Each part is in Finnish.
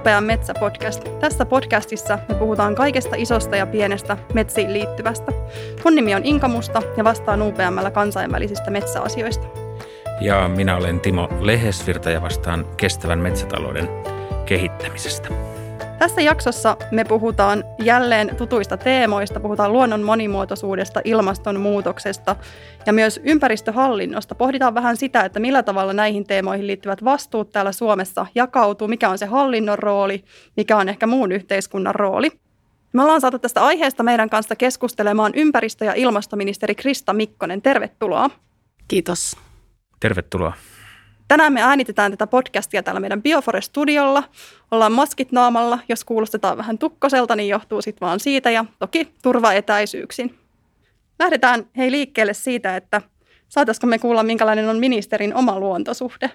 UPM Metsä-podcast. Tässä podcastissa me puhutaan kaikesta isosta ja pienestä metsiin liittyvästä. Mun nimi on Inka Musta ja vastaan UPMllä kansainvälisistä metsäasioista. Ja minä olen Timo Lehesvirta ja vastaan kestävän metsätalouden kehittämisestä. Tässä jaksossa me puhutaan jälleen tutuista teemoista, puhutaan luonnon monimuotoisuudesta, ilmastonmuutoksesta ja myös ympäristöhallinnosta. Pohditaan vähän sitä, että millä tavalla näihin teemoihin liittyvät vastuut täällä Suomessa jakautuu, mikä on se hallinnon rooli, mikä on ehkä muun yhteiskunnan rooli. Me ollaan saatu tästä aiheesta meidän kanssa keskustelemaan ympäristö- ja ilmastoministeri Krista Mikkonen. Tervetuloa. Kiitos. Tervetuloa. Tänään me äänitetään tätä podcastia täällä meidän Bioforest-studiolla. Ollaan maskit naamalla. Jos kuulostetaan vähän tukkoselta, niin johtuu sitten vaan siitä ja toki turvaetäisyyksin. Lähdetään hei liikkeelle siitä, että saataisiko me kuulla, minkälainen on ministerin oma luontosuhde?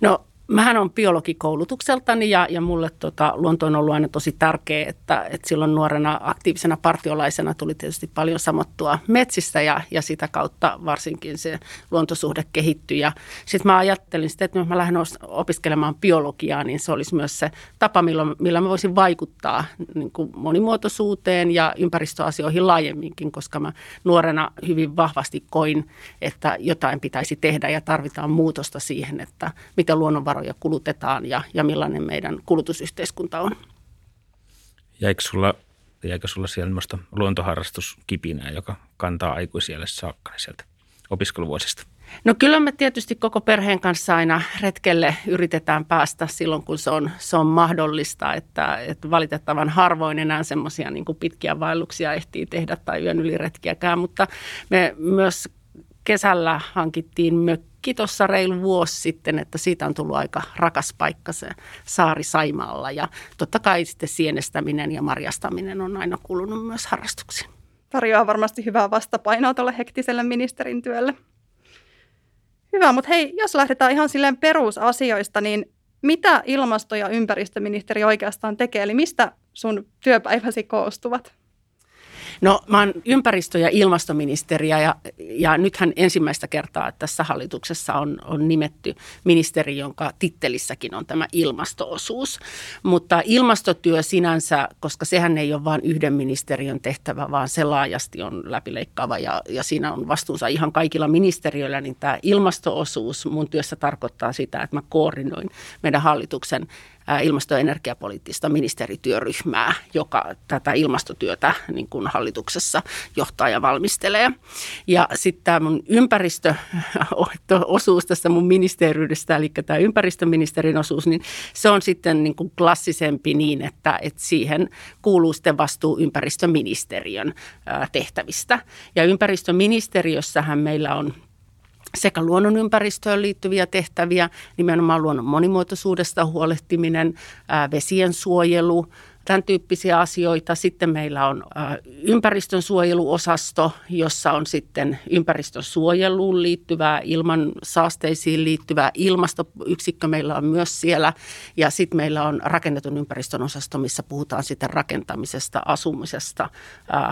No Mähän on biologikoulutukseltani ja, ja mulle tota, luonto on ollut aina tosi tärkeä, että, että silloin nuorena aktiivisena partiolaisena tuli tietysti paljon samottua metsissä ja, ja sitä kautta varsinkin se luontosuhde kehittyi. Sitten mä ajattelin sitä, että jos mä lähden opiskelemaan biologiaa, niin se olisi myös se tapa, millä, millä mä voisin vaikuttaa niin kuin monimuotoisuuteen ja ympäristöasioihin laajemminkin, koska mä nuorena hyvin vahvasti koin, että jotain pitäisi tehdä ja tarvitaan muutosta siihen, että miten luonnonvaroja varoja kulutetaan ja, ja millainen meidän kulutusyhteiskunta on. Jäikö sulla, jäikö sulla siellä luontoharrastuskipinää, joka kantaa aikuisille saakka sieltä opiskeluvuosista? No kyllä me tietysti koko perheen kanssa aina retkelle yritetään päästä silloin, kun se on, se on mahdollista, että, että valitettavan harvoin enää semmoisia niin pitkiä vaelluksia ehtii tehdä tai yön yli retkiäkään, mutta me myös kesällä hankittiin mökki tuossa reilu vuosi sitten, että siitä on tullut aika rakas paikka se saari Saimaalla. Ja totta kai sitten sienestäminen ja marjastaminen on aina kulunut myös harrastuksiin. Tarjoaa varmasti hyvää vastapainoa tuolle hektiselle ministerin työlle. Hyvä, mutta hei, jos lähdetään ihan silleen perusasioista, niin mitä ilmasto- ja ympäristöministeri oikeastaan tekee? Eli mistä sun työpäiväsi koostuvat? No mä oon ympäristö- ja ilmastoministeriä ja, ja nythän ensimmäistä kertaa tässä hallituksessa on, on nimetty ministeri, jonka tittelissäkin on tämä ilmastoosuus. Mutta ilmastotyö sinänsä, koska sehän ei ole vain yhden ministeriön tehtävä, vaan se laajasti on läpileikkaava ja, ja siinä on vastuunsa ihan kaikilla ministeriöillä, niin tämä ilmastoosuus mun työssä tarkoittaa sitä, että mä koordinoin meidän hallituksen ilmasto- ja energiapoliittista ministerityöryhmää, joka tätä ilmastotyötä niin kuin hallituksessa johtaa ja valmistelee. Ja sitten tämä mun ympäristöosuus tässä mun ministeriydestä, eli tämä ympäristöministerin osuus, niin se on sitten niin kuin klassisempi niin, että, että siihen kuuluu sitten vastuu ympäristöministeriön tehtävistä. Ja ympäristöministeriössähän meillä on sekä luonnonympäristöön liittyviä tehtäviä, nimenomaan luonnon monimuotoisuudesta huolehtiminen, vesien suojelu, tämän tyyppisiä asioita. Sitten meillä on ympäristön suojeluosasto, jossa on sitten ympäristön suojeluun liittyvää, ilman saasteisiin liittyvää ilmastoyksikkö meillä on myös siellä. Ja sitten meillä on rakennetun ympäristön osasto, missä puhutaan sitten rakentamisesta, asumisesta,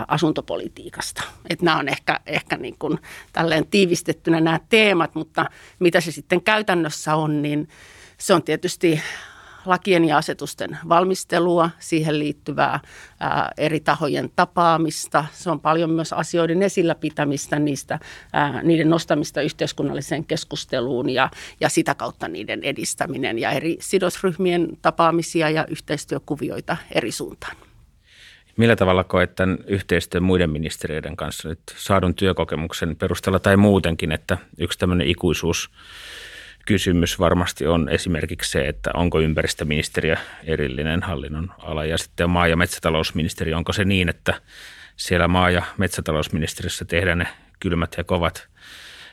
asuntopolitiikasta. Että nämä on ehkä, ehkä niin kuin tälleen tiivistettynä nämä teemat, mutta mitä se sitten käytännössä on, niin se on tietysti lakien ja asetusten valmistelua, siihen liittyvää ää, eri tahojen tapaamista. Se on paljon myös asioiden esillä pitämistä, niistä, ää, niiden nostamista yhteiskunnalliseen keskusteluun ja, ja sitä kautta niiden edistäminen ja eri sidosryhmien tapaamisia ja yhteistyökuvioita eri suuntaan. Millä tavalla koet tämän yhteistyön muiden ministeriöiden kanssa nyt saadun työkokemuksen perusteella tai muutenkin, että yksi tämmöinen ikuisuus kysymys varmasti on esimerkiksi se, että onko ympäristöministeriö erillinen hallinnon ala ja sitten maa- ja metsätalousministeriö, onko se niin, että siellä maa- ja metsätalousministeriössä tehdään ne kylmät ja kovat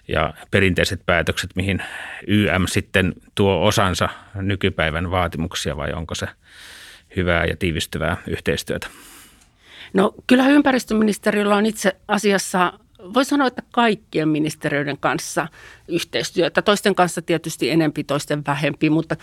ja perinteiset päätökset, mihin YM sitten tuo osansa nykypäivän vaatimuksia vai onko se hyvää ja tiivistyvää yhteistyötä? No kyllä ympäristöministeriöllä on itse asiassa voi sanoa, että kaikkien ministeriöiden kanssa yhteistyötä. Toisten kanssa tietysti enempi, toisten vähempi, mutta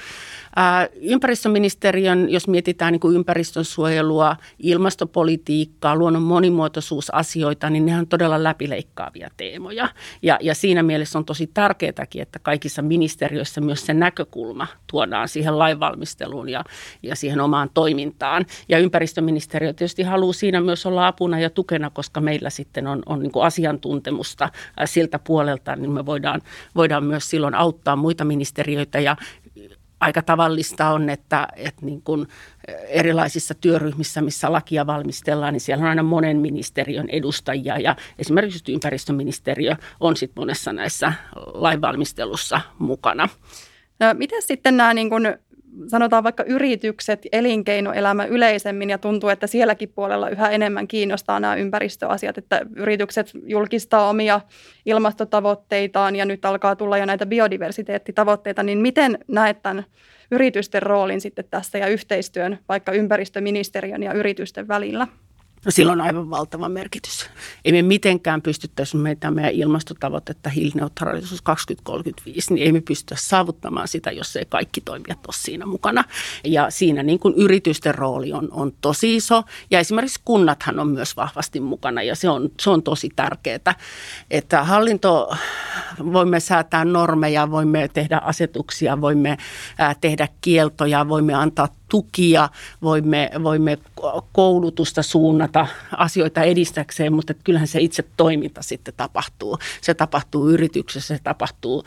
ää, ympäristöministeriön, jos mietitään niin kuin ympäristönsuojelua, ilmastopolitiikkaa, luonnon monimuotoisuusasioita, niin ne on todella läpileikkaavia teemoja. Ja, ja siinä mielessä on tosi tärkeääkin, että kaikissa ministeriöissä myös se näkökulma tuodaan siihen lainvalmisteluun ja, ja siihen omaan toimintaan. Ja ympäristöministeriö tietysti haluaa siinä myös olla apuna ja tukena, koska meillä sitten on, on niin kuin asiantuntemusta siltä puolelta, niin me voidaan voidaan myös silloin auttaa muita ministeriöitä ja aika tavallista on, että, että niin kuin erilaisissa työryhmissä, missä lakia valmistellaan, niin siellä on aina monen ministeriön edustajia ja esimerkiksi ympäristöministeriö on sitten monessa näissä lainvalmistelussa mukana. No, miten sitten nämä niin kuin sanotaan vaikka yritykset, elinkeinoelämä yleisemmin ja tuntuu, että sielläkin puolella yhä enemmän kiinnostaa nämä ympäristöasiat, että yritykset julkistaa omia ilmastotavoitteitaan ja nyt alkaa tulla jo näitä biodiversiteettitavoitteita, niin miten näet tämän yritysten roolin sitten tässä ja yhteistyön vaikka ympäristöministeriön ja yritysten välillä? No sillä on aivan valtava merkitys. Ei me mitenkään pystyttäisi meitä meidän ilmastotavoitetta hiilineutraalisuus 2035, niin ei me pystytä saavuttamaan sitä, jos ei kaikki toimijat ole siinä mukana. Ja siinä niin kuin yritysten rooli on, on tosi iso ja esimerkiksi kunnathan on myös vahvasti mukana ja se on, se on tosi tärkeää, että hallinto, voimme säätää normeja, voimme tehdä asetuksia, voimme tehdä kieltoja, voimme antaa tukia, voimme, voimme koulutusta suunnata asioita edistäkseen, mutta kyllähän se itse toiminta sitten tapahtuu. Se tapahtuu yrityksessä, se tapahtuu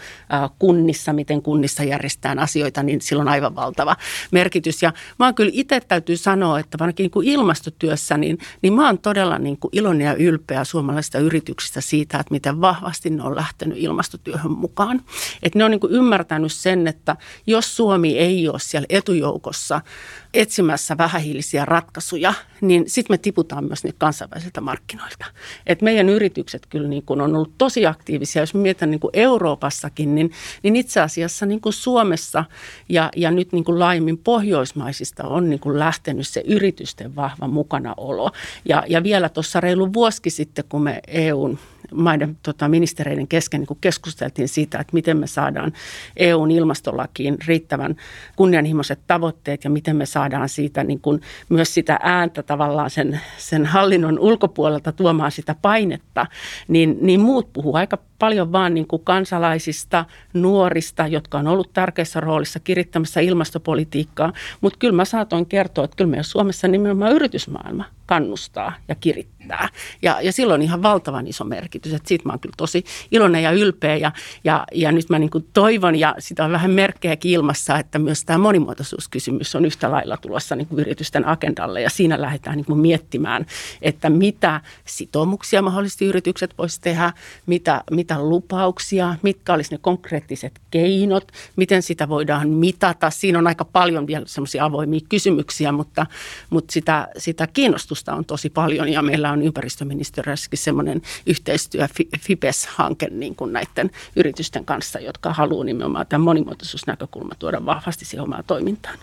kunnissa, miten kunnissa järjestetään asioita, niin sillä on aivan valtava merkitys. Ja mä oon kyllä itse täytyy sanoa, että ainakin niin kuin ilmastotyössä, niin, niin mä oon todella niin kuin iloinen ja ylpeä suomalaisista yrityksistä siitä, että miten vahvasti ne on lähtenyt ilmastotyöhön mukaan. Että ne on niin kuin ymmärtänyt sen, että jos Suomi ei ole siellä etujoukossa – etsimässä vähähiilisiä ratkaisuja, niin sitten me tiputaan myös niitä kansainvälisiltä markkinoilta. Et meidän yritykset kyllä niin kun on ollut tosi aktiivisia. Jos mietitään niin Euroopassakin, niin, niin itse asiassa niin Suomessa ja, ja nyt niin laajemmin pohjoismaisista on niin lähtenyt se yritysten vahva mukanaolo. Ja, ja vielä tuossa reilu vuosi sitten, kun me EUn maiden tota, ministereiden kesken niin keskusteltiin siitä, että miten me saadaan EUn ilmastolakiin riittävän kunnianhimoiset tavoitteet ja miten me saadaan siitä niin kuin myös sitä ääntä tavallaan sen, sen hallinnon ulkopuolelta tuomaan sitä painetta, niin, niin muut puhuu aika paljon vaan niin kuin kansalaisista, nuorista, jotka on ollut tärkeässä roolissa kirittämässä ilmastopolitiikkaa, mutta kyllä mä saatoin kertoa, että kyllä meidän Suomessa nimenomaan yritysmaailma kannustaa ja kirittää. Ja, ja silloin ihan valtavan iso merkitys, että siitä mä oon kyllä tosi iloinen ja ylpeä. Ja, ja, ja nyt mä niin kuin toivon ja sitä on vähän merkkejäkin ilmassa, että myös tämä monimuotoisuuskysymys on yhtä lailla tulossa niin kuin yritysten agendalle. Ja siinä lähdetään niin kuin miettimään, että mitä sitoumuksia mahdollisesti yritykset voisivat tehdä, mitä, mitä lupauksia, mitkä olisi ne konkreettiset keinot, miten sitä voidaan mitata. Siinä on aika paljon vielä semmoisia avoimia kysymyksiä, mutta, mutta sitä, sitä kiinnostusta on tosi paljon ja meillä on ympäristöministeriössäkin semmoinen yhteistyö FIPES-hanke niin kuin näiden yritysten kanssa, jotka haluaa nimenomaan tämän monimuotoisuusnäkökulma tuoda vahvasti siihen omaan toimintaan.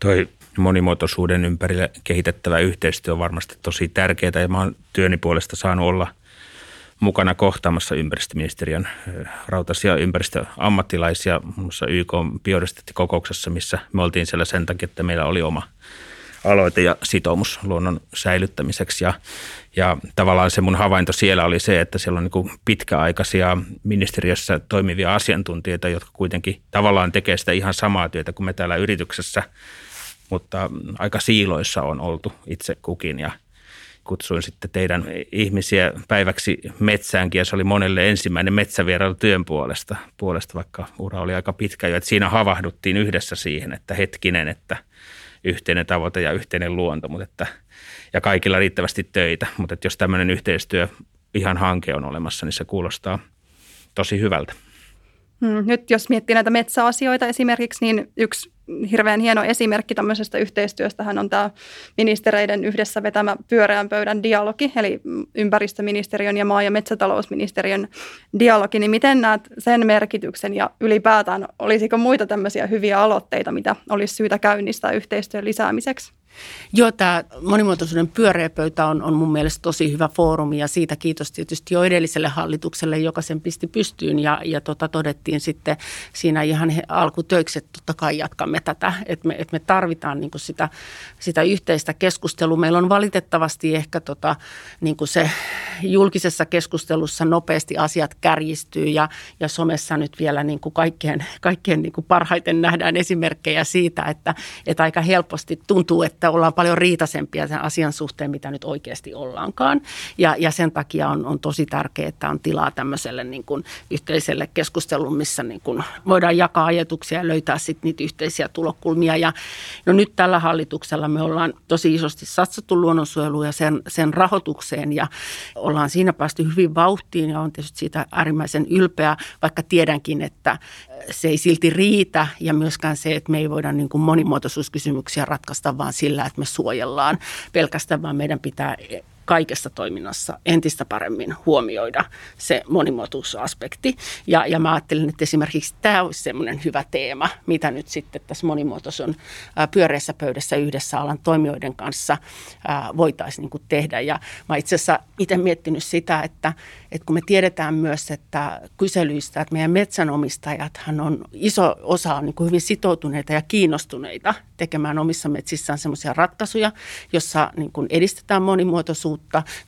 Toi monimuotoisuuden ympärille kehitettävä yhteistyö on varmasti tosi tärkeää ja mä oon työni puolesta saanut olla – mukana kohtaamassa ympäristöministeriön rautaisia ympäristöammattilaisia, muun muassa YK biodiversiteettikokouksessa, missä me oltiin siellä sen takia, että meillä oli oma aloite ja sitoumus luonnon säilyttämiseksi. Ja, ja tavallaan se mun havainto siellä oli se, että siellä on niin pitkäaikaisia ministeriössä toimivia asiantuntijoita, jotka kuitenkin tavallaan tekee sitä ihan samaa työtä kuin me täällä yrityksessä, mutta aika siiloissa on oltu itse kukin ja – kutsuin sitten teidän ihmisiä päiväksi metsäänkin ja se oli monelle ensimmäinen metsävierailu työn puolesta, puolesta, vaikka ura oli aika pitkä jo. Että siinä havahduttiin yhdessä siihen, että hetkinen, että yhteinen tavoite ja yhteinen luonto, mutta että, ja kaikilla riittävästi töitä. Mutta että jos tämmöinen yhteistyö ihan hanke on olemassa, niin se kuulostaa tosi hyvältä. Hmm, nyt jos miettii näitä metsäasioita esimerkiksi, niin yksi hirveän hieno esimerkki tämmöisestä yhteistyöstähän on tämä ministereiden yhdessä vetämä pyöreän pöydän dialogi, eli ympäristöministeriön ja maa- ja metsätalousministeriön dialogi, niin miten näet sen merkityksen ja ylipäätään olisiko muita tämmöisiä hyviä aloitteita, mitä olisi syytä käynnistää yhteistyön lisäämiseksi? Joo, tämä monimuotoisuuden pyöreä pöytä on, on mun mielestä tosi hyvä foorumi ja siitä kiitos tietysti jo edelliselle hallitukselle, joka sen pisti pystyyn ja, ja tota, todettiin sitten siinä ihan alkutöiksi, että totta kai jatkamme tätä, että me, että me tarvitaan niin sitä, sitä yhteistä keskustelua. Meillä on valitettavasti ehkä tota, niin se julkisessa keskustelussa nopeasti asiat kärjistyy ja, ja somessa nyt vielä niin kuin kaikkien, kaikkien niin kuin parhaiten nähdään esimerkkejä siitä, että, että aika helposti tuntuu, että ollaan paljon riitaisempia sen asian suhteen, mitä nyt oikeasti ollaankaan. Ja, ja sen takia on, on tosi tärkeää, että on tilaa tämmöiselle niin kuin yhteiselle keskustelulle, missä niin kuin voidaan jakaa ajatuksia ja löytää sitten niitä yhteisiä tulokulmia. Ja no nyt tällä hallituksella me ollaan tosi isosti satsattu luonnonsuojeluun ja sen, sen rahoitukseen ja ollaan siinä päästy hyvin vauhtiin ja on tietysti siitä äärimmäisen ylpeä, vaikka tiedänkin, että se ei silti riitä ja myöskään se, että me ei voida niin kuin monimuotoisuuskysymyksiä ratkaista vaan sillä, että me suojellaan pelkästään, vaan meidän pitää kaikessa toiminnassa entistä paremmin huomioida se monimuotoisuusaspekti. Ja, ja mä ajattelin, että esimerkiksi tämä olisi semmoinen hyvä teema, mitä nyt sitten tässä monimuotoisuuden pyöreässä pöydässä yhdessä alan toimijoiden kanssa voitaisiin niin tehdä. Ja mä itse asiassa itse miettinyt sitä, että, että kun me tiedetään myös, että kyselyistä, että meidän metsänomistajathan on iso osa on niin hyvin sitoutuneita ja kiinnostuneita tekemään omissa metsissään semmoisia ratkaisuja, jossa niin edistetään monimuotoisuutta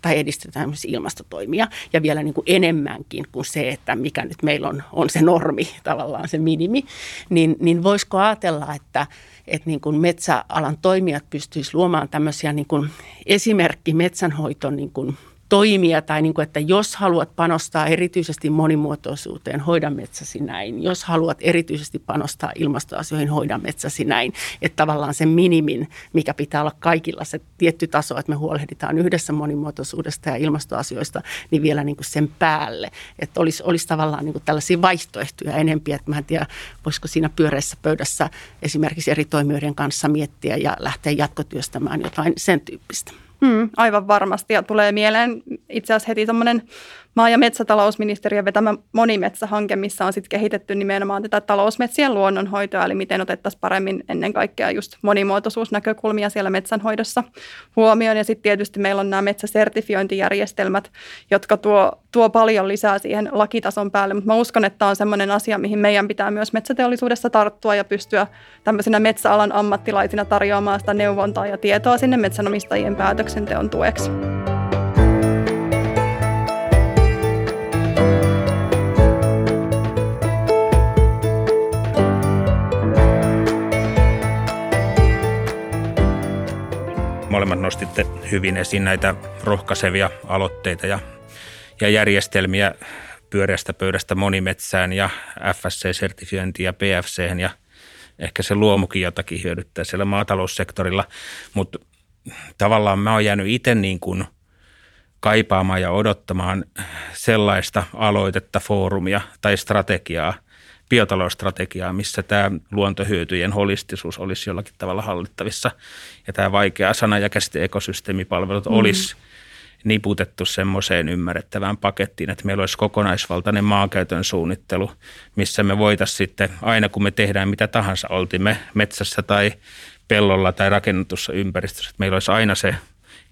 tai edistetään myös ilmastotoimia. Ja vielä niin kuin enemmänkin kuin se, että mikä nyt meillä on, on se normi, tavallaan se minimi, niin, niin voisiko ajatella, että, että niin kuin metsäalan toimijat pystyisivät luomaan tämmöisiä niin kuin esimerkki metsänhoiton niin kuin toimia tai niin kuin, että jos haluat panostaa erityisesti monimuotoisuuteen, hoida metsäsi näin. Jos haluat erityisesti panostaa ilmastoasioihin, hoida metsäsi näin. Että tavallaan se minimin, mikä pitää olla kaikilla se tietty taso, että me huolehditaan yhdessä monimuotoisuudesta ja ilmastoasioista, niin vielä niin kuin sen päälle. Että olisi, olisi tavallaan niin kuin tällaisia vaihtoehtoja enempiä, että mä en tiedä, voisiko siinä pyöreässä pöydässä esimerkiksi eri toimijoiden kanssa miettiä ja lähteä jatkotyöstämään jotain sen tyyppistä. Hmm, aivan varmasti. Ja tulee mieleen itse asiassa heti semmoinen maa- ja metsätalousministeriön vetämä monimetsähanke, missä on sitten kehitetty nimenomaan tätä talousmetsien luonnonhoitoa, eli miten otettaisiin paremmin ennen kaikkea just monimuotoisuusnäkökulmia siellä metsänhoidossa huomioon. Ja sitten tietysti meillä on nämä metsäsertifiointijärjestelmät, jotka tuo, tuo paljon lisää siihen lakitason päälle, mutta mä uskon, että tämä on semmoinen asia, mihin meidän pitää myös metsäteollisuudessa tarttua ja pystyä tämmöisenä metsäalan ammattilaisina tarjoamaan sitä neuvontaa ja tietoa sinne metsänomistajien päätöksenteon tueksi. Molemmat nostitte hyvin esiin näitä rohkaisevia aloitteita ja, ja järjestelmiä pyöreästä pöydästä monimetsään ja FSC-sertifiointiin ja PFC ja ehkä se luomukin jotakin hyödyttää siellä maataloussektorilla, mutta tavallaan mä oon jäänyt itse niin kuin kaipaamaan ja odottamaan sellaista aloitetta, foorumia tai strategiaa, biotalousstrategiaa, missä tämä luontohyötyjen holistisuus olisi jollakin tavalla hallittavissa. Ja tämä vaikea sana ja käsite ekosysteemipalvelut mm. olisi niputettu semmoiseen ymmärrettävään pakettiin, että meillä olisi kokonaisvaltainen maakäytön suunnittelu, missä me voitaisiin sitten, aina kun me tehdään mitä tahansa, oltimme metsässä tai pellolla tai rakennetussa ympäristössä, että meillä olisi aina se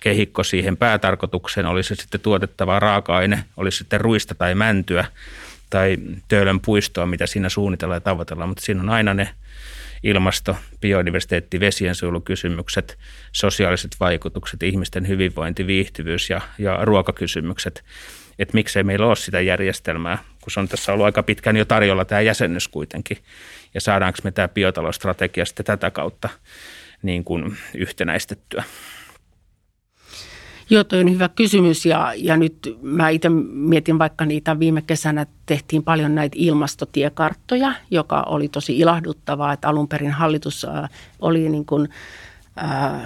kehikko siihen päätarkoitukseen, olisi sitten tuotettava raaka-aine, olisi sitten ruista tai mäntyä, tai Töölön puistoa, mitä siinä suunnitellaan ja tavoitellaan, mutta siinä on aina ne ilmasto, biodiversiteetti, vesiensuojelukysymykset, sosiaaliset vaikutukset, ihmisten hyvinvointi, viihtyvyys ja, ja ruokakysymykset. Että miksei meillä ole sitä järjestelmää, kun se on tässä ollut aika pitkään jo tarjolla tämä jäsennys kuitenkin. Ja saadaanko me tämä biotalousstrategia sitten tätä kautta niin kuin yhtenäistettyä. Joo, toi on hyvä kysymys ja, ja nyt mä itse mietin vaikka niitä viime kesänä tehtiin paljon näitä ilmastotiekarttoja, joka oli tosi ilahduttavaa, että alun perin hallitus oli niin kuin – Äh,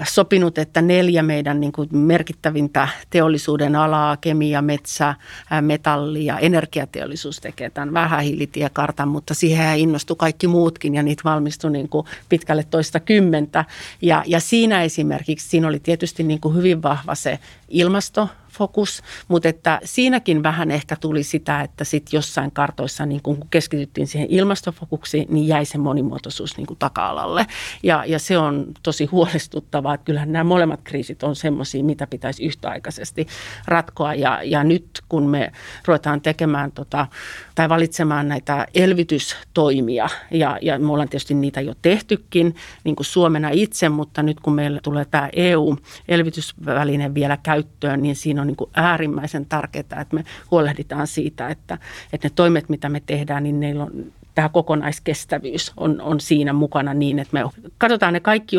sopinut, että neljä meidän niin kuin merkittävintä teollisuuden alaa, kemia, metsä, äh, metalli ja energiateollisuus tekee tämän vähähiilitiekartan, mutta siihen innostui kaikki muutkin ja niitä valmistui niin kuin pitkälle toista kymmentä. Ja, ja siinä esimerkiksi, siinä oli tietysti niin kuin hyvin vahva se ilmasto, fokus, mutta että siinäkin vähän ehkä tuli sitä, että sitten jossain kartoissa niin kun keskityttiin siihen ilmastofokuksiin, niin jäi se monimuotoisuus niin kuin taka-alalle. Ja, ja se on tosi huolestuttavaa, että kyllähän nämä molemmat kriisit on semmoisia, mitä pitäisi yhtäaikaisesti ratkoa. Ja, ja nyt kun me ruvetaan tekemään tota, tai valitsemaan näitä elvytystoimia, ja, ja me ollaan tietysti niitä jo tehtykin niin kuin Suomena itse, mutta nyt kun meillä tulee tämä EU-elvytysväline vielä käyttöön, niin siinä on niin kuin äärimmäisen tärkeää, että me huolehditaan siitä, että, että ne toimet, mitä me tehdään, niin neillä on tämä kokonaiskestävyys on, on siinä mukana niin, että me katsotaan ne kaikki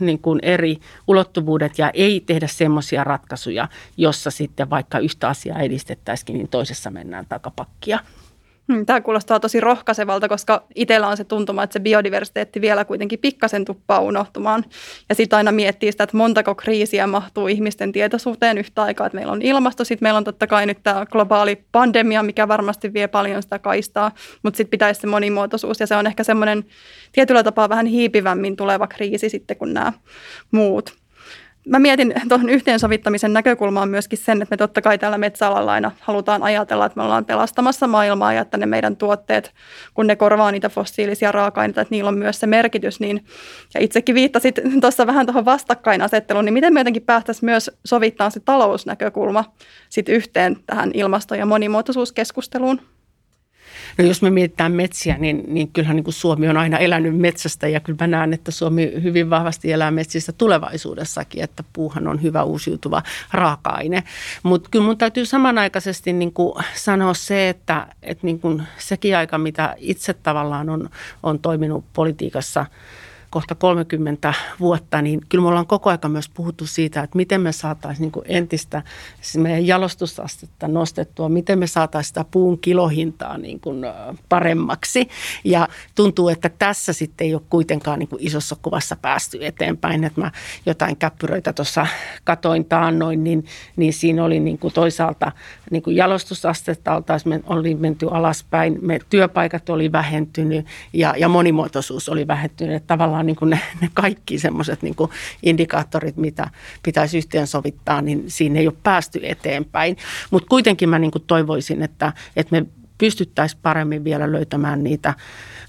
niin kuin eri ulottuvuudet ja ei tehdä semmoisia ratkaisuja, jossa sitten vaikka yhtä asiaa edistettäisikin, niin toisessa mennään takapakkia. Hmm, Tämä kuulostaa tosi rohkaisevalta, koska itsellä on se tuntuma, että se biodiversiteetti vielä kuitenkin pikkasen tuppaa unohtumaan. Ja sitten aina miettii sitä, että montako kriisiä mahtuu ihmisten tietoisuuteen yhtä aikaa. Että meillä on ilmasto, sitten meillä on totta kai nyt tämä globaali pandemia, mikä varmasti vie paljon sitä kaistaa, mutta sitten pitäisi se monimuotoisuus. Ja se on ehkä semmoinen tietyllä tapaa vähän hiipivämmin tuleva kriisi sitten kuin nämä muut mä mietin tuohon yhteensovittamisen näkökulmaan myöskin sen, että me totta kai täällä metsäalalla aina halutaan ajatella, että me ollaan pelastamassa maailmaa ja että ne meidän tuotteet, kun ne korvaa niitä fossiilisia raaka-aineita, että niillä on myös se merkitys. Niin, ja itsekin viittasit tuossa vähän tuohon vastakkainasetteluun, niin miten me jotenkin päästäisiin myös sovittaa se talousnäkökulma sit yhteen tähän ilmasto- ja monimuotoisuuskeskusteluun? No jos me mietitään metsiä, niin, niin kyllähän niin kuin Suomi on aina elänyt metsästä ja kyllä mä näen, että Suomi hyvin vahvasti elää metsistä tulevaisuudessakin, että puuhan on hyvä uusiutuva raaka-aine. Mutta kyllä mun täytyy samanaikaisesti niin kuin sanoa se, että, että niin kuin sekin aika, mitä itse tavallaan on, on toiminut politiikassa – kohta 30 vuotta, niin kyllä me ollaan koko ajan myös puhuttu siitä, että miten me saataisiin niin entistä siis meidän jalostusastetta nostettua, miten me saataisiin sitä puun kilohintaa niin kuin paremmaksi. Ja tuntuu, että tässä sitten ei ole kuitenkaan niin kuin isossa kuvassa päästy eteenpäin. Että mä jotain käppyröitä tuossa katoin taannoin, niin, niin siinä oli niin kuin toisaalta niin kuin jalostusastetta oltaisiin, oli menty alaspäin, me työpaikat oli vähentynyt ja, ja monimuotoisuus oli vähentynyt. Että tavallaan niin kuin ne, ne kaikki semmoiset niin indikaattorit, mitä pitäisi yhteensovittaa, niin siinä ei ole päästy eteenpäin. Mutta kuitenkin mä niin kuin toivoisin, että, että me pystyttäisiin paremmin vielä löytämään niitä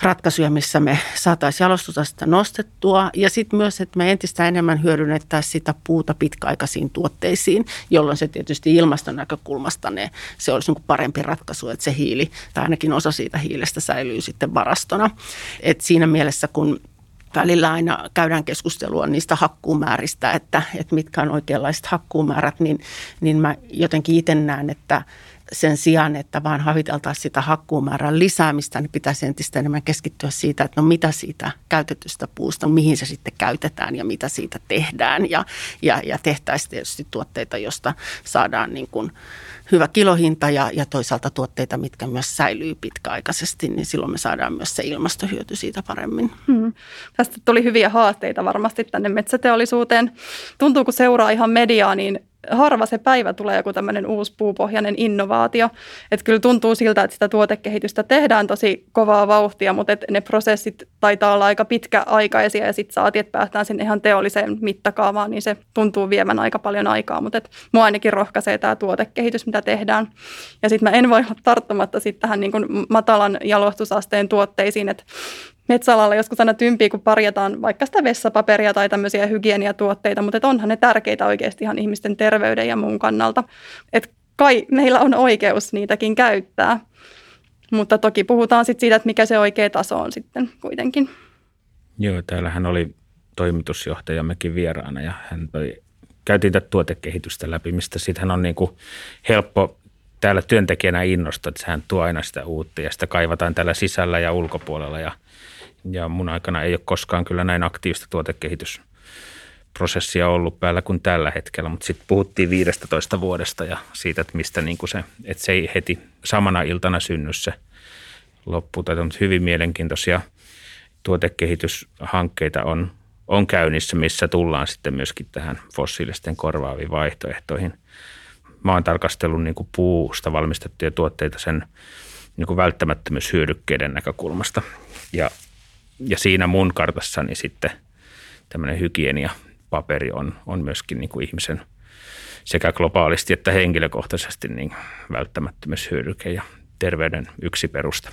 ratkaisuja, missä me saataisiin jalostusasta nostettua ja sitten myös, että me entistä enemmän hyödynnettäisiin sitä puuta pitkäaikaisiin tuotteisiin, jolloin se tietysti ilmaston näkökulmasta ne, se olisi niin parempi ratkaisu, että se hiili tai ainakin osa siitä hiilestä säilyy sitten varastona. Et siinä mielessä, kun välillä aina käydään keskustelua niistä hakkuumääristä, että, että mitkä on oikeanlaiset hakkuumäärät, niin, niin mä jotenkin itse näen, että sen sijaan, että vaan haviteltaisiin sitä hakkuumäärän lisäämistä, niin pitäisi entistä enemmän keskittyä siitä, että no mitä siitä käytetystä puusta, mihin se sitten käytetään ja mitä siitä tehdään. Ja, ja, ja tehtäisiin tietysti tuotteita, josta saadaan niin kuin hyvä kilohinta ja, ja toisaalta tuotteita, mitkä myös säilyy pitkäaikaisesti, niin silloin me saadaan myös se ilmastohyöty siitä paremmin. Hmm. Tästä tuli hyviä haasteita varmasti tänne metsäteollisuuteen. Tuntuu, kun seuraa ihan mediaa, niin harva se päivä tulee joku tämmöinen uusi puupohjainen innovaatio. Että kyllä tuntuu siltä, että sitä tuotekehitystä tehdään tosi kovaa vauhtia, mutta että ne prosessit taitaa olla aika pitkäaikaisia ja sitten saatiin, että päästään sinne ihan teolliseen mittakaavaan, niin se tuntuu viemään aika paljon aikaa. Mutta mua ainakin rohkaisee tämä tuotekehitys, mitä tehdään. Ja sitten mä en voi olla tarttumatta sitten tähän niin matalan jalostusasteen tuotteisiin, että metsäalalla joskus aina tympii, kun parjataan vaikka sitä vessapaperia tai tämmöisiä hygieniatuotteita, mutta onhan ne tärkeitä oikeasti ihan ihmisten terveyden ja muun kannalta. Et kai meillä on oikeus niitäkin käyttää, mutta toki puhutaan sitten siitä, että mikä se oikea taso on sitten kuitenkin. Joo, täällähän oli toimitusjohtajammekin vieraana ja hän toi, käytiin tätä tuotekehitystä läpi, mistä sitten on niin kuin helppo täällä työntekijänä innostaa, että sehän tuo aina sitä uutta ja sitä kaivataan täällä sisällä ja ulkopuolella ja – ja mun aikana ei ole koskaan kyllä näin aktiivista tuotekehitysprosessia ollut päällä kuin tällä hetkellä, mutta sitten puhuttiin 15 vuodesta ja siitä, että mistä niin se, että se ei heti samana iltana synny se loppu. Tai on hyvin mielenkiintoisia tuotekehityshankkeita on, on käynnissä, missä tullaan sitten myöskin tähän fossiilisten korvaaviin vaihtoehtoihin. Mä oon tarkastellut niin puusta valmistettuja tuotteita sen niin välttämättömyyshyödykkeiden näkökulmasta. Ja ja siinä mun kartassani sitten tämmöinen hygieniapaperi on, on myöskin niin kuin ihmisen sekä globaalisti että henkilökohtaisesti niin välttämättömyyshyödyke ja terveyden yksi perusta.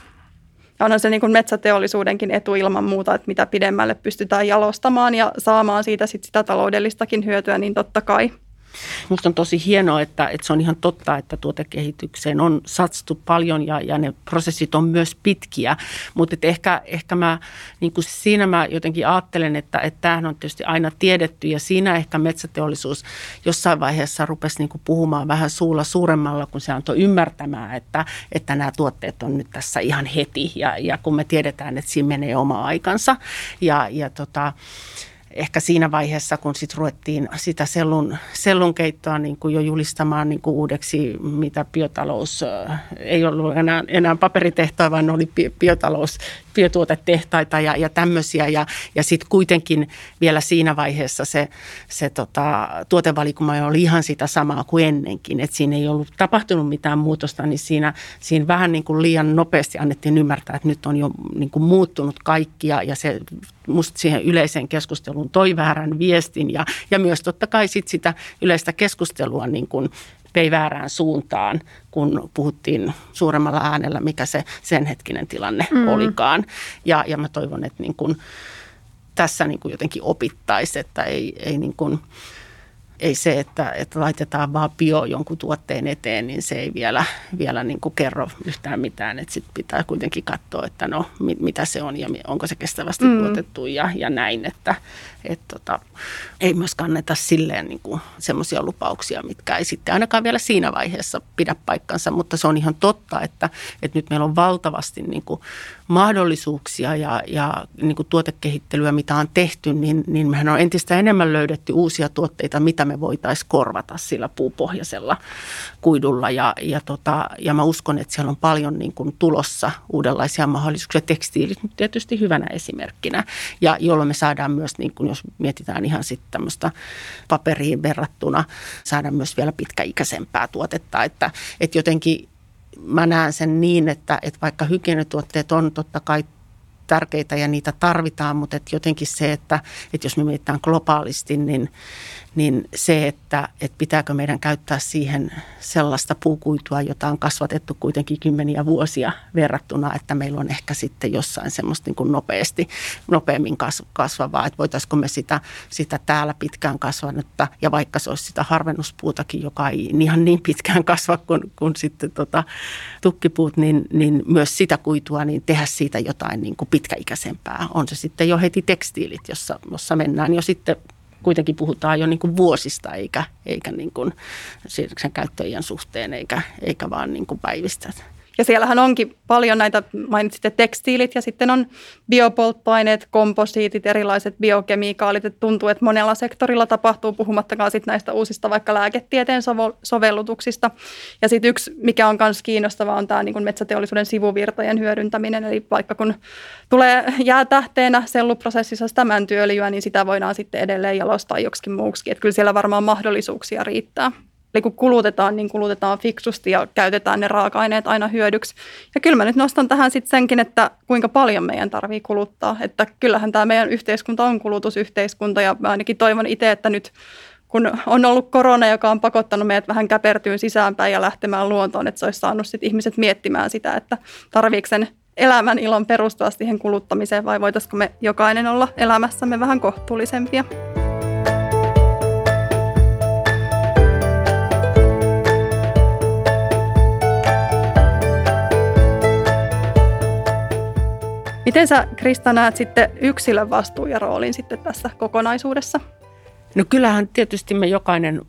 Onhan se niin kuin metsäteollisuudenkin etu ilman muuta, että mitä pidemmälle pystytään jalostamaan ja saamaan siitä sit sitä taloudellistakin hyötyä, niin totta kai – Minusta on tosi hienoa, että, että se on ihan totta, että tuotekehitykseen on satsattu paljon ja, ja ne prosessit on myös pitkiä. Mutta ehkä, ehkä mä, niin kuin siinä mä jotenkin ajattelen, että, että tämähän on tietysti aina tiedetty ja siinä ehkä metsäteollisuus jossain vaiheessa rupesi niin kuin puhumaan vähän suulla suuremmalla, kun se antoi ymmärtämään, että, että nämä tuotteet on nyt tässä ihan heti ja, ja kun me tiedetään, että siinä menee oma aikansa ja, ja tota, ehkä siinä vaiheessa, kun sitten ruvettiin sitä sellun, sellun keittoa niin kuin jo julistamaan niin kuin uudeksi, mitä biotalous ei ollut enää, enää paperitehtoa, vaan oli biotalous, biotuotetehtaita ja, ja tämmöisiä. Ja, ja sitten kuitenkin vielä siinä vaiheessa se, se tota, tuotevalikuma oli ihan sitä samaa kuin ennenkin. Että siinä ei ollut tapahtunut mitään muutosta, niin siinä, siinä vähän niin kuin liian nopeasti annettiin ymmärtää, että nyt on jo niin kuin muuttunut kaikki ja, ja se musta siihen yleiseen keskusteluun toi väärän viestin ja, ja myös totta kai sit sitä yleistä keskustelua niin kuin vei väärään suuntaan, kun puhuttiin suuremmalla äänellä, mikä se sen hetkinen tilanne mm. olikaan. Ja, ja mä toivon, että niin kuin tässä niin kuin jotenkin opittaisi, että ei, ei niin kuin, ei se, että, että laitetaan vaan bio jonkun tuotteen eteen, niin se ei vielä, vielä niin kuin kerro yhtään mitään. Että sitten pitää kuitenkin katsoa, että no mit, mitä se on ja onko se kestävästi mm. tuotettu ja, ja näin. Että et tota, ei myös kanneta silleen niin semmoisia lupauksia, mitkä ei sitten ainakaan vielä siinä vaiheessa pidä paikkansa. Mutta se on ihan totta, että, että nyt meillä on valtavasti niin kuin mahdollisuuksia ja, ja niin kuin tuotekehittelyä, mitä on tehty, niin, niin mehän on entistä enemmän löydetty uusia tuotteita, mitä me voitaisiin korvata sillä puupohjaisella kuidulla. Ja, ja, tota, ja mä uskon, että siellä on paljon niin kuin tulossa uudenlaisia mahdollisuuksia. Tekstiilit nyt tietysti hyvänä esimerkkinä, ja jolloin me saadaan myös, niin kuin, jos mietitään ihan sitten tämmöistä paperiin verrattuna, saada myös vielä pitkäikäisempää tuotetta. Että, että jotenkin mä näen sen niin, että, että vaikka hygienituotteet on totta kai tärkeitä ja niitä tarvitaan, mutta että jotenkin se, että, että jos me mietitään globaalisti, niin, niin se, että, että pitääkö meidän käyttää siihen sellaista puukuitua, jota on kasvatettu kuitenkin kymmeniä vuosia verrattuna, että meillä on ehkä sitten jossain semmoista niin kuin nopeasti, nopeammin kasvavaa, että voitaisiko me sitä, sitä täällä pitkään kasvanutta ja vaikka se olisi sitä harvennuspuutakin, joka ei ihan niin pitkään kasva kuin, kuin sitten tota, tukkipuut, niin, niin myös sitä kuitua, niin tehdä siitä jotain niin kuin pitkäikäisempää. On se sitten jo heti tekstiilit, jossa, jossa mennään jo sitten kuitenkin puhutaan jo niin kuin vuosista eikä, eikä niin kuin sen käyttöjen suhteen eikä, eikä vaan niin kuin päivistä. Ja siellähän onkin paljon näitä, mainitsitte tekstiilit ja sitten on biopolttoaineet, komposiitit, erilaiset biokemikaalit. Että tuntuu, että monella sektorilla tapahtuu, puhumattakaan sitten näistä uusista vaikka lääketieteen sovellutuksista. Ja sitten yksi, mikä on myös kiinnostavaa, on tämä niin metsäteollisuuden sivuvirtojen hyödyntäminen. Eli vaikka kun tulee jäätähteenä selluprosessissa sitä mäntyöljyä, niin sitä voidaan sitten edelleen jalostaa joksikin muuksi. Että kyllä siellä varmaan mahdollisuuksia riittää. Eli kun kulutetaan, niin kulutetaan fiksusti ja käytetään ne raaka-aineet aina hyödyksi. Ja kyllä mä nyt nostan tähän sitten senkin, että kuinka paljon meidän tarvii kuluttaa. Että kyllähän tämä meidän yhteiskunta on kulutusyhteiskunta ja mä ainakin toivon itse, että nyt kun on ollut korona, joka on pakottanut meidät vähän käpertyyn sisäänpäin ja lähtemään luontoon, että se olisi saanut sit ihmiset miettimään sitä, että tarviiko sen elämän ilon perustua siihen kuluttamiseen vai voitaisiko me jokainen olla elämässämme vähän kohtuullisempia. Miten sä Krista näet sitten yksilön vastuun ja roolin sitten tässä kokonaisuudessa? No kyllähän tietysti me jokainen,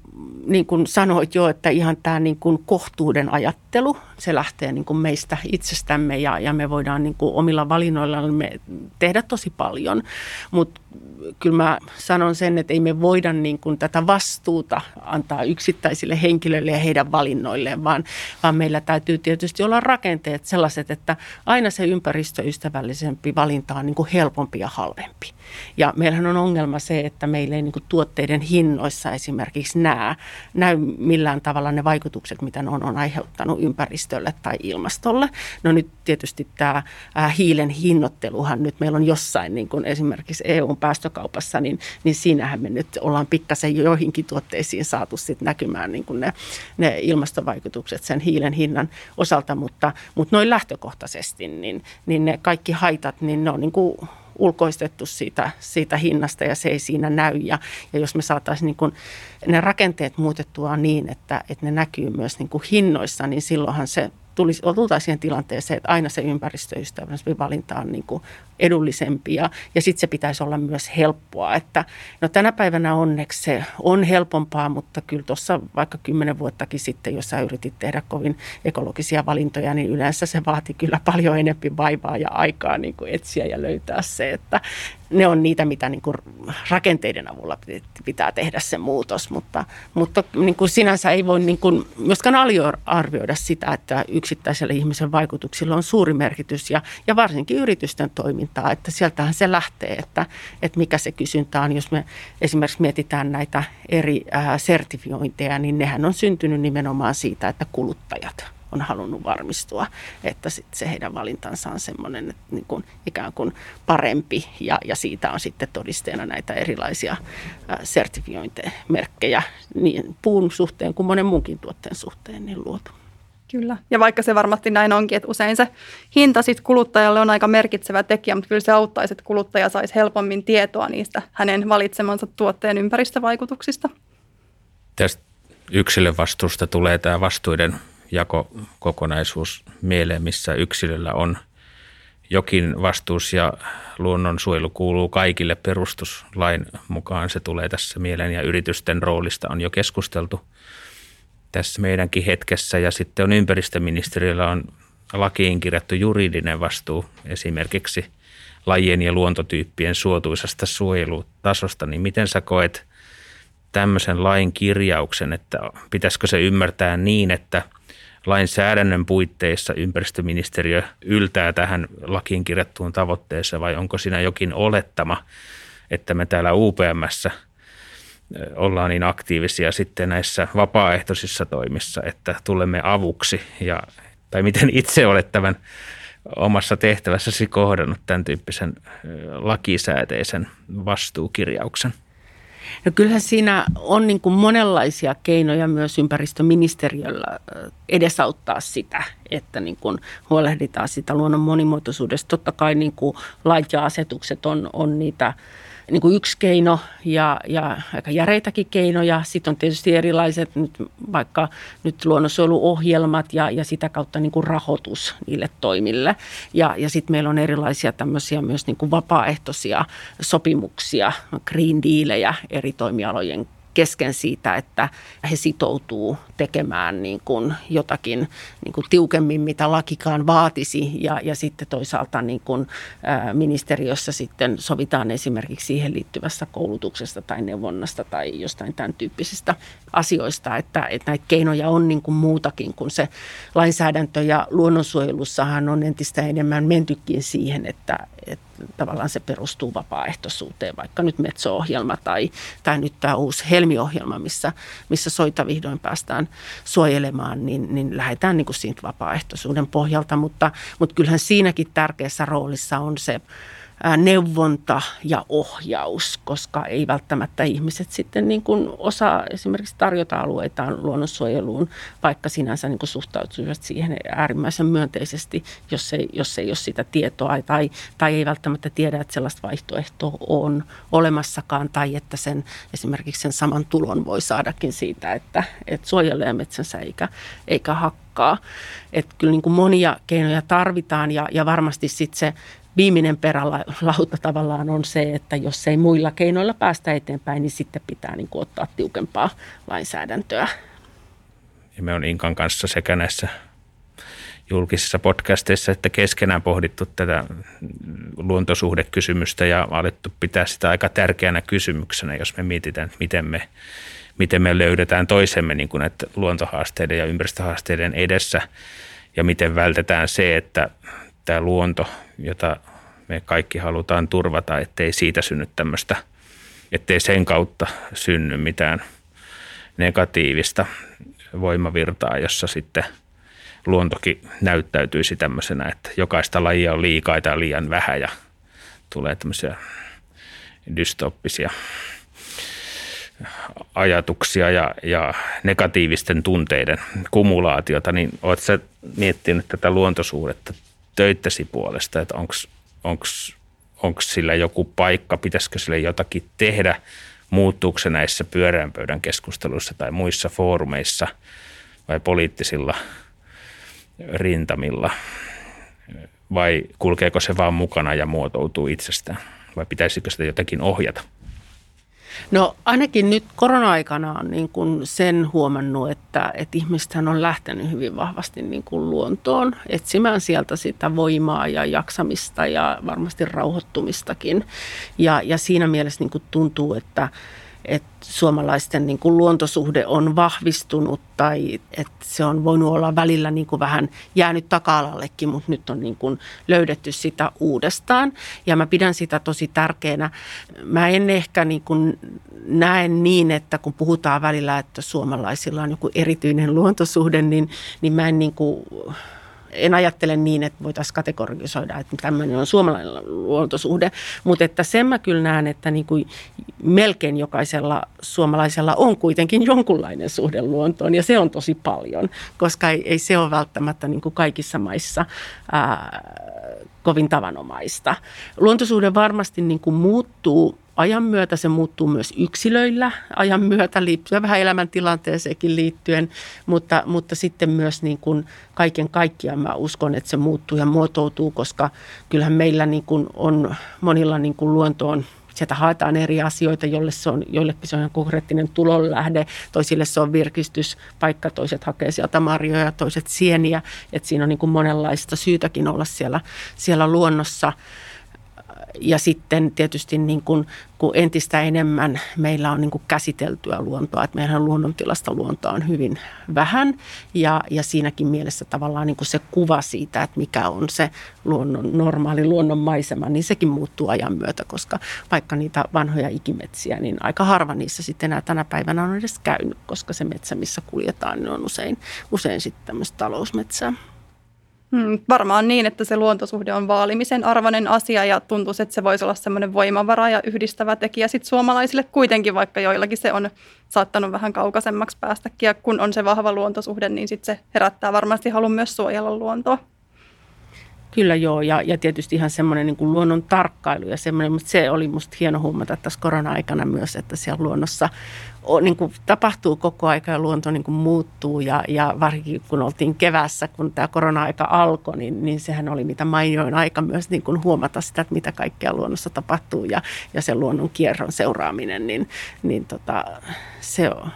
niin kuin sanoit jo, että ihan tämä niin kuin kohtuuden ajattelu, se lähtee niin kuin meistä itsestämme ja, ja me voidaan niin kuin omilla valinnoillamme tehdä tosi paljon. Mutta kyllä mä sanon sen, että ei me voida niin kuin tätä vastuuta antaa yksittäisille henkilöille ja heidän valinnoilleen, vaan, vaan meillä täytyy tietysti olla rakenteet sellaiset, että aina se ympäristöystävällisempi valinta on niin kuin helpompi ja halvempi. Ja meillähän on ongelma se, että meillä ei niin kuin tuotteiden hinnoissa esimerkiksi näe näy millään tavalla ne vaikutukset, mitä ne on, on aiheuttanut ympäristölle tai ilmastolle. No nyt tietysti tämä hiilen hinnoitteluhan nyt meillä on jossain, niin kuin esimerkiksi EUn päästökaupassa, niin, niin siinähän me nyt ollaan pikkasen joihinkin tuotteisiin saatu sit näkymään niin kuin ne, ne ilmastovaikutukset sen hiilen hinnan osalta, mutta, mutta noin lähtökohtaisesti, niin, niin ne kaikki haitat, niin ne on niin kuin ulkoistettu siitä, siitä hinnasta ja se ei siinä näy. Ja, ja jos me saataisiin niin kuin ne rakenteet muutettua niin, että, että ne näkyy myös niin kuin hinnoissa, niin silloinhan se tulisi, tultaisiin siihen tilanteeseen, että aina se ympäristöystävällisempi valinta on niin kuin edullisempi ja, sitten se pitäisi olla myös helppoa. Että, no tänä päivänä onneksi se on helpompaa, mutta kyllä tuossa vaikka kymmenen vuottakin sitten, jos sä yritit tehdä kovin ekologisia valintoja, niin yleensä se vaati kyllä paljon enemmän vaivaa ja aikaa niin kuin etsiä ja löytää se, että ne on niitä, mitä niin kuin rakenteiden avulla pitää tehdä se muutos, mutta, mutta niin kuin sinänsä ei voi niin kuin myöskään arvioida sitä, että yksittäisellä ihmisen vaikutuksilla on suuri merkitys ja, ja varsinkin yritysten toiminta toimintaa, että sieltähän se lähtee, että, että mikä se kysyntä on. Jos me esimerkiksi mietitään näitä eri ää, sertifiointeja, niin nehän on syntynyt nimenomaan siitä, että kuluttajat on halunnut varmistua, että sit se heidän valintansa on semmoinen niin kuin ikään kuin parempi ja, ja siitä on sitten todisteena näitä erilaisia sertifiointimerkkejä niin puun suhteen kuin monen muunkin tuotteen suhteen niin luotu. Kyllä. Ja vaikka se varmasti näin onkin, että usein se hinta sit kuluttajalle on aika merkitsevä tekijä, mutta kyllä se auttaisi, että kuluttaja saisi helpommin tietoa niistä hänen valitsemansa tuotteen ympäristövaikutuksista. Tästä yksilövastuusta tulee tämä vastuiden jakokokonaisuus mieleen, missä yksilöllä on jokin vastuus ja luonnonsuojelu kuuluu kaikille perustuslain mukaan. Se tulee tässä mieleen ja yritysten roolista on jo keskusteltu – tässä meidänkin hetkessä. Ja sitten on ympäristöministeriöllä on lakiin kirjattu juridinen vastuu esimerkiksi lajien ja luontotyyppien suotuisasta suojelutasosta, niin miten sä koet tämmöisen lain kirjauksen, että pitäisikö se ymmärtää niin, että lainsäädännön puitteissa ympäristöministeriö yltää tähän lakiin kirjattuun tavoitteeseen vai onko siinä jokin olettama, että me täällä UPMssä – ollaan niin aktiivisia sitten näissä vapaaehtoisissa toimissa, että tulemme avuksi. Ja, tai miten itse olet tämän omassa tehtävässäsi kohdannut tämän tyyppisen lakisääteisen vastuukirjauksen? No kyllähän siinä on niin kuin monenlaisia keinoja myös ympäristöministeriöllä edesauttaa sitä, että niin kuin huolehditaan sitä luonnon monimuotoisuudesta. Totta kai niin kuin lait ja asetukset on, on niitä niin kuin yksi keino ja, ja aika järeitäkin keinoja. Sitten on tietysti erilaiset nyt vaikka nyt luonnonsuojeluohjelmat ja, ja sitä kautta niin kuin rahoitus niille toimille. Ja, ja sitten meillä on erilaisia tämmöisiä myös niin kuin vapaaehtoisia sopimuksia, green dealejä eri toimialojen kesken siitä, että he sitoutuu tekemään niin kuin jotakin niin kuin tiukemmin, mitä lakikaan vaatisi. Ja, ja sitten toisaalta niin kuin, ministeriössä sitten sovitaan esimerkiksi siihen liittyvässä koulutuksesta tai neuvonnasta tai jostain tämän tyyppisistä asioista, että, että näitä keinoja on niin kuin muutakin kuin se lainsäädäntö ja luonnonsuojelussahan on entistä enemmän mentykin siihen, että, että tavallaan se perustuu vapaaehtoisuuteen, vaikka nyt Metso-ohjelma tai, tai nyt tämä uusi Helmi-ohjelma, missä, missä soita vihdoin päästään suojelemaan, niin, niin lähdetään niin kuin siitä vapaaehtoisuuden pohjalta, mutta, mutta kyllähän siinäkin tärkeässä roolissa on se neuvonta ja ohjaus, koska ei välttämättä ihmiset sitten niin kuin osaa esimerkiksi tarjota alueitaan luonnonsuojeluun, vaikka sinänsä niin kuin suhtautuisivat siihen äärimmäisen myönteisesti, jos ei, jos ei ole sitä tietoa tai, tai ei välttämättä tiedä, että sellaista vaihtoehtoa on olemassakaan tai että sen esimerkiksi sen saman tulon voi saadakin siitä, että, että suojelee metsänsä eikä, eikä hakkaa. Että kyllä niin kuin monia keinoja tarvitaan ja, ja varmasti sitten se viimeinen perälauta tavallaan on se, että jos ei muilla keinoilla päästä eteenpäin, niin sitten pitää niin kuin ottaa tiukempaa lainsäädäntöä. Ja me on Inkan kanssa sekä näissä julkisissa podcasteissa, että keskenään pohdittu tätä luontosuhdekysymystä ja alettu pitää sitä aika tärkeänä kysymyksenä, jos me mietitään, että miten me, miten me löydetään toisemme niin kuin että luontohaasteiden ja ympäristöhaasteiden edessä ja miten vältetään se, että tämä luonto, jota me kaikki halutaan turvata, ettei siitä synny tämmöistä, ettei sen kautta synny mitään negatiivista voimavirtaa, jossa sitten luontokin näyttäytyisi tämmöisenä, että jokaista lajia on liikaa tai liian vähän ja tulee tämmöisiä dystoppisia ajatuksia ja, ja negatiivisten tunteiden kumulaatiota, niin oletko sä miettinyt tätä luontosuhdetta töittäsi puolesta, että onko sillä joku paikka, pitäisikö sille jotakin tehdä, muuttuuko se näissä pyöreän pöydän keskusteluissa tai muissa foorumeissa vai poliittisilla rintamilla vai kulkeeko se vaan mukana ja muotoutuu itsestään vai pitäisikö sitä jotenkin ohjata? No ainakin nyt korona-aikana on niin kuin sen huomannut, että, että ihmisethän on lähtenyt hyvin vahvasti niin kuin luontoon etsimään sieltä sitä voimaa ja jaksamista ja varmasti rauhoittumistakin. Ja, ja siinä mielessä niin kuin tuntuu, että, että suomalaisten niin kuin luontosuhde on vahvistunut tai että se on voinut olla välillä niin kuin vähän jäänyt taka-alallekin, mutta nyt on niin kuin löydetty sitä uudestaan ja mä pidän sitä tosi tärkeänä. Mä en ehkä niin kuin näe niin, että kun puhutaan välillä, että suomalaisilla on joku erityinen luontosuhde, niin, niin mä en niin kuin en ajattele niin, että voitaisiin kategorisoida, että tämmöinen on suomalainen luontosuhde, mutta että sen mä kyllä näen, että niin kuin melkein jokaisella suomalaisella on kuitenkin jonkunlainen suhde luontoon ja se on tosi paljon, koska ei, ei se ole välttämättä niin kuin kaikissa maissa ää, kovin tavanomaista. Luontosuhde varmasti niin kuin muuttuu ajan myötä se muuttuu myös yksilöillä ajan myötä, liittyen vähän elämäntilanteeseenkin liittyen, mutta, mutta sitten myös niin kuin kaiken kaikkiaan mä uskon, että se muuttuu ja muotoutuu, koska kyllähän meillä niin kuin on monilla niin kuin luontoon sieltä haetaan eri asioita, jolle se on, joillekin se on konkreettinen tulonlähde, toisille se on virkistyspaikka, toiset hakee sieltä marjoja, toiset sieniä, että siinä on niin kuin monenlaista syytäkin olla siellä, siellä luonnossa ja sitten tietysti niin kuin, kun entistä enemmän meillä on niin kuin käsiteltyä luontoa, että meidän luonnontilasta luontoa on hyvin vähän ja, ja siinäkin mielessä tavallaan niin kuin se kuva siitä, että mikä on se luonnon, normaali luonnon maisema, niin sekin muuttuu ajan myötä, koska vaikka niitä vanhoja ikimetsiä, niin aika harva niissä sitten enää tänä päivänä on edes käynyt, koska se metsä, missä kuljetaan, niin on usein, usein sitten tämmöistä talousmetsää. Hmm, varmaan niin, että se luontosuhde on vaalimisen arvoinen asia ja tuntuu, että se voisi olla semmoinen voimavara ja yhdistävä tekijä sit suomalaisille kuitenkin, vaikka joillakin se on saattanut vähän kaukaisemmaksi päästäkin. Ja kun on se vahva luontosuhde, niin sit se herättää varmasti halun myös suojella luontoa. Kyllä joo, ja, ja tietysti ihan semmoinen niin kuin luonnon tarkkailu ja semmoinen, mutta se oli musta hieno huomata tässä korona-aikana myös, että siellä luonnossa on, niin kuin, tapahtuu koko aika ja luonto niin kuin muuttuu ja, ja varsinkin kun oltiin kevässä, kun tämä korona-aika alkoi, niin, niin sehän oli mitä mainioin aika myös niin kuin huomata sitä, että mitä kaikkea luonnossa tapahtuu ja, ja sen luonnon kierron seuraaminen, niin, niin tota, se on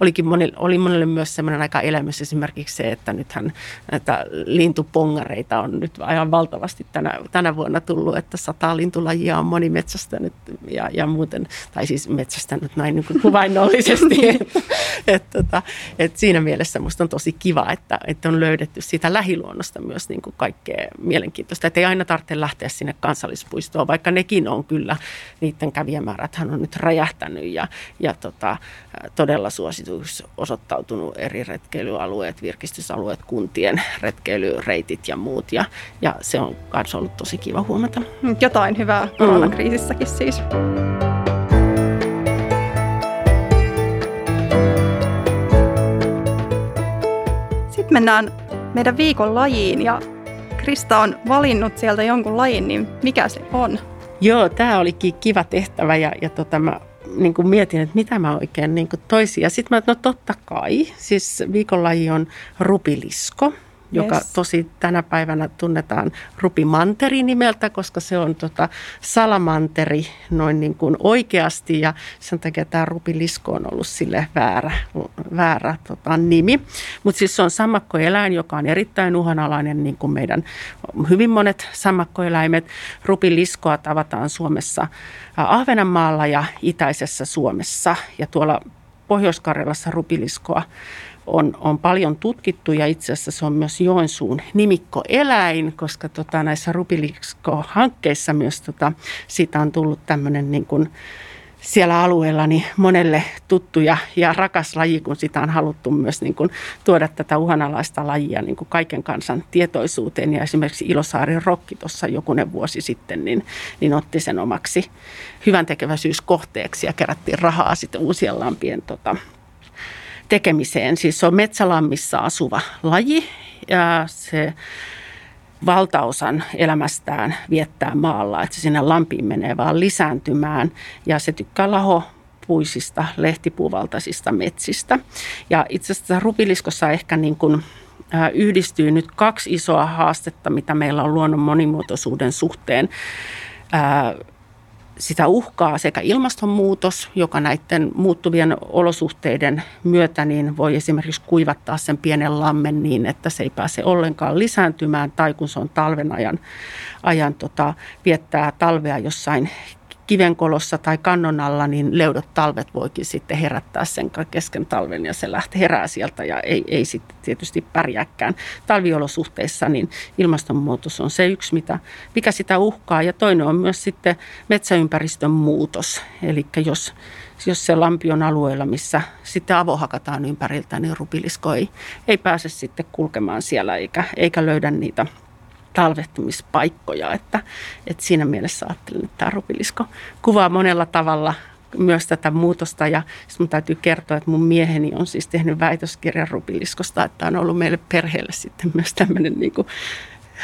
olikin monille, oli monille myös semmoinen aika elämys esimerkiksi se, että nythän näitä lintupongareita on nyt aivan valtavasti tänä, tänä vuonna tullut, että sata lintulajia on moni metsästänyt ja, ja muuten, tai siis metsästänyt näin niin kuin kuvainnollisesti. että et, tota, et siinä mielessä musta on tosi kiva, että, että on löydetty siitä lähiluonnosta myös niin kuin kaikkea mielenkiintoista. Että ei aina tarvitse lähteä sinne kansallispuistoon, vaikka nekin on kyllä, niiden kävijämääräthän on nyt räjähtänyt ja, ja tota, todella suosittu suosituiksi osoittautunut eri retkeilyalueet, virkistysalueet, kuntien retkeilyreitit ja muut. Ja, ja se on myös ollut tosi kiva huomata. Jotain hyvää koronakriisissäkin siis. Sitten mennään meidän viikon lajiin ja Krista on valinnut sieltä jonkun lajin, niin mikä se on? Joo, tämä olikin kiva tehtävä ja, ja tota, mä niin kuin mietin, että mitä mä oikein niin kuin toisin. Ja sitten mä, no totta kai, siis viikonlaji on rupilisko – joka yes. tosi tänä päivänä tunnetaan rupimanteri nimeltä, koska se on tota salamanteri noin niin kuin oikeasti ja sen takia tämä rupilisko on ollut sille väärä, väärä tota, nimi. Mutta siis se on sammakkoeläin, joka on erittäin uhanalainen niin kuin meidän hyvin monet sammakkoeläimet. Rupiliskoa tavataan Suomessa Ahvenanmaalla ja itäisessä Suomessa ja tuolla Pohjois-Karjalassa rupiliskoa on, on paljon tutkittu ja itse asiassa se on myös Joensuun nimikkoeläin, koska tota, näissä Rupiliksko-hankkeissa myös tota, siitä on tullut tämmöinen niin kuin, siellä alueella niin monelle tuttu ja, ja rakas laji, kun sitä on haluttu myös niin kuin tuoda tätä uhanalaista lajia niin kuin kaiken kansan tietoisuuteen. Ja esimerkiksi Ilosaarin Rokki tuossa jokunen vuosi sitten niin, niin otti sen omaksi hyvän tekeväisyyskohteeksi ja kerättiin rahaa sitten uusien lampien tota, tekemiseen. Siis se on metsälammissa asuva laji ja se valtaosan elämästään viettää maalla, että se sinne lampiin menee vaan lisääntymään ja se tykkää laho puisista, lehtipuuvaltaisista metsistä. Ja itse asiassa rupiliskossa ehkä niin kuin yhdistyy nyt kaksi isoa haastetta, mitä meillä on luonnon monimuotoisuuden suhteen sitä uhkaa sekä ilmastonmuutos, joka näiden muuttuvien olosuhteiden myötä niin voi esimerkiksi kuivattaa sen pienen lammen niin, että se ei pääse ollenkaan lisääntymään, tai kun se on talven ajan, ajan tota, viettää talvea jossain kivenkolossa tai kannon alla, niin leudot talvet voikin sitten herättää sen kesken talven ja se lähtee herää sieltä ja ei, ei sitten tietysti pärjääkään. Talviolosuhteissa niin ilmastonmuutos on se yksi, mitä, mikä sitä uhkaa ja toinen on myös sitten metsäympäristön muutos. Eli jos, jos se lampi on alueella, missä sitten avohakataan ympäriltä, niin rupilisko ei, ei pääse sitten kulkemaan siellä eikä, eikä löydä niitä talvehtumispaikkoja, että, että siinä mielessä ajattelen, että tämä rupilisko kuvaa monella tavalla myös tätä muutosta. Ja mun täytyy kertoa, että mun mieheni on siis tehnyt väitöskirjan rupiliskosta, että on ollut meille perheelle sitten myös tämmöinen niin kuin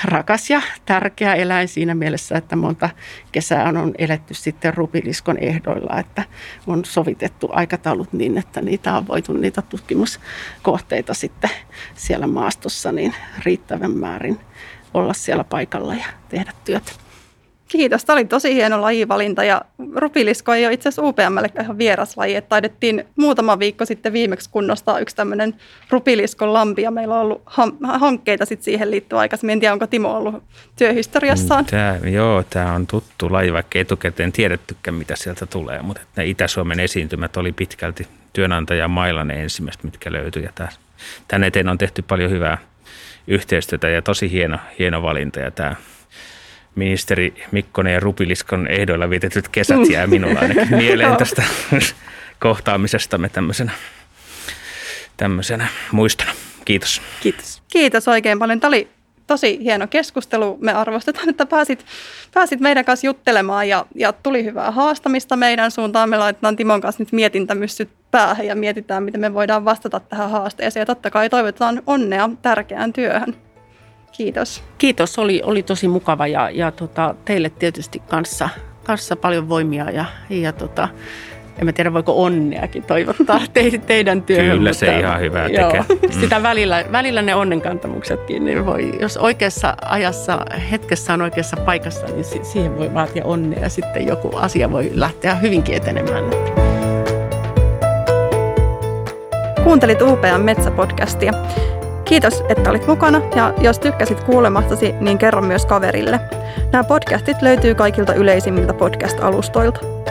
rakas ja tärkeä eläin siinä mielessä, että monta kesää on eletty sitten rupiliskon ehdoilla, että on sovitettu aikataulut niin, että niitä on voitu niitä tutkimuskohteita sitten siellä maastossa niin riittävän määrin olla siellä paikalla ja tehdä työtä. Kiitos. Tämä oli tosi hieno lajivalinta ja rupilisko ei ole itse asiassa UPMlle ihan vieras laji. Että taidettiin muutama viikko sitten viimeksi kunnostaa yksi tämmöinen rupiliskon lampi ja meillä on ollut hankkeita sitten siihen liittyen aikaisemmin. En tiedä, onko Timo ollut työhistoriassaan. Tämä, joo, tämä on tuttu laji, vaikka etukäteen tiedettykään, mitä sieltä tulee. Mutta ne Itä-Suomen esiintymät oli pitkälti työnantaja mailla ne ensimmäiset, mitkä löytyi. Ja tämän eteen on tehty paljon hyvää yhteistyötä ja tosi hieno, hieno valinta. Ja tämä ministeri Mikkonen ja Rupiliskon ehdoilla vietetyt kesät jää minulla ainakin mieleen tästä kohtaamisestamme tämmöisenä, tämmöisenä muistona. Kiitos. Kiitos. Kiitos oikein paljon. Tämä oli tosi hieno keskustelu. Me arvostetaan, että pääsit, pääsit meidän kanssa juttelemaan ja, ja tuli hyvää haastamista meidän suuntaan. Me laitetaan Timon kanssa nyt mietintämyssyt päähän ja mietitään, miten me voidaan vastata tähän haasteeseen. Ja totta kai toivotetaan onnea tärkeään työhön. Kiitos. Kiitos, oli, oli tosi mukava ja, ja tota, teille tietysti kanssa, kanssa paljon voimia ja, ja tota, en mä tiedä voiko onneakin toivottaa te, teidän työhön. Kyllä mutta, se ihan hyvää joo, tekee. Mm. Sitä välillä, välillä ne onnenkantamuksetkin, niin voi, jos oikeassa ajassa, hetkessä on oikeassa paikassa, niin siihen voi vaatia onnea ja sitten joku asia voi lähteä hyvinkin etenemään. Kuuntelit UPM Metsäpodcastia. Kiitos, että olit mukana ja jos tykkäsit kuulemastasi, niin kerro myös kaverille. Nämä podcastit löytyy kaikilta yleisimmiltä podcast-alustoilta.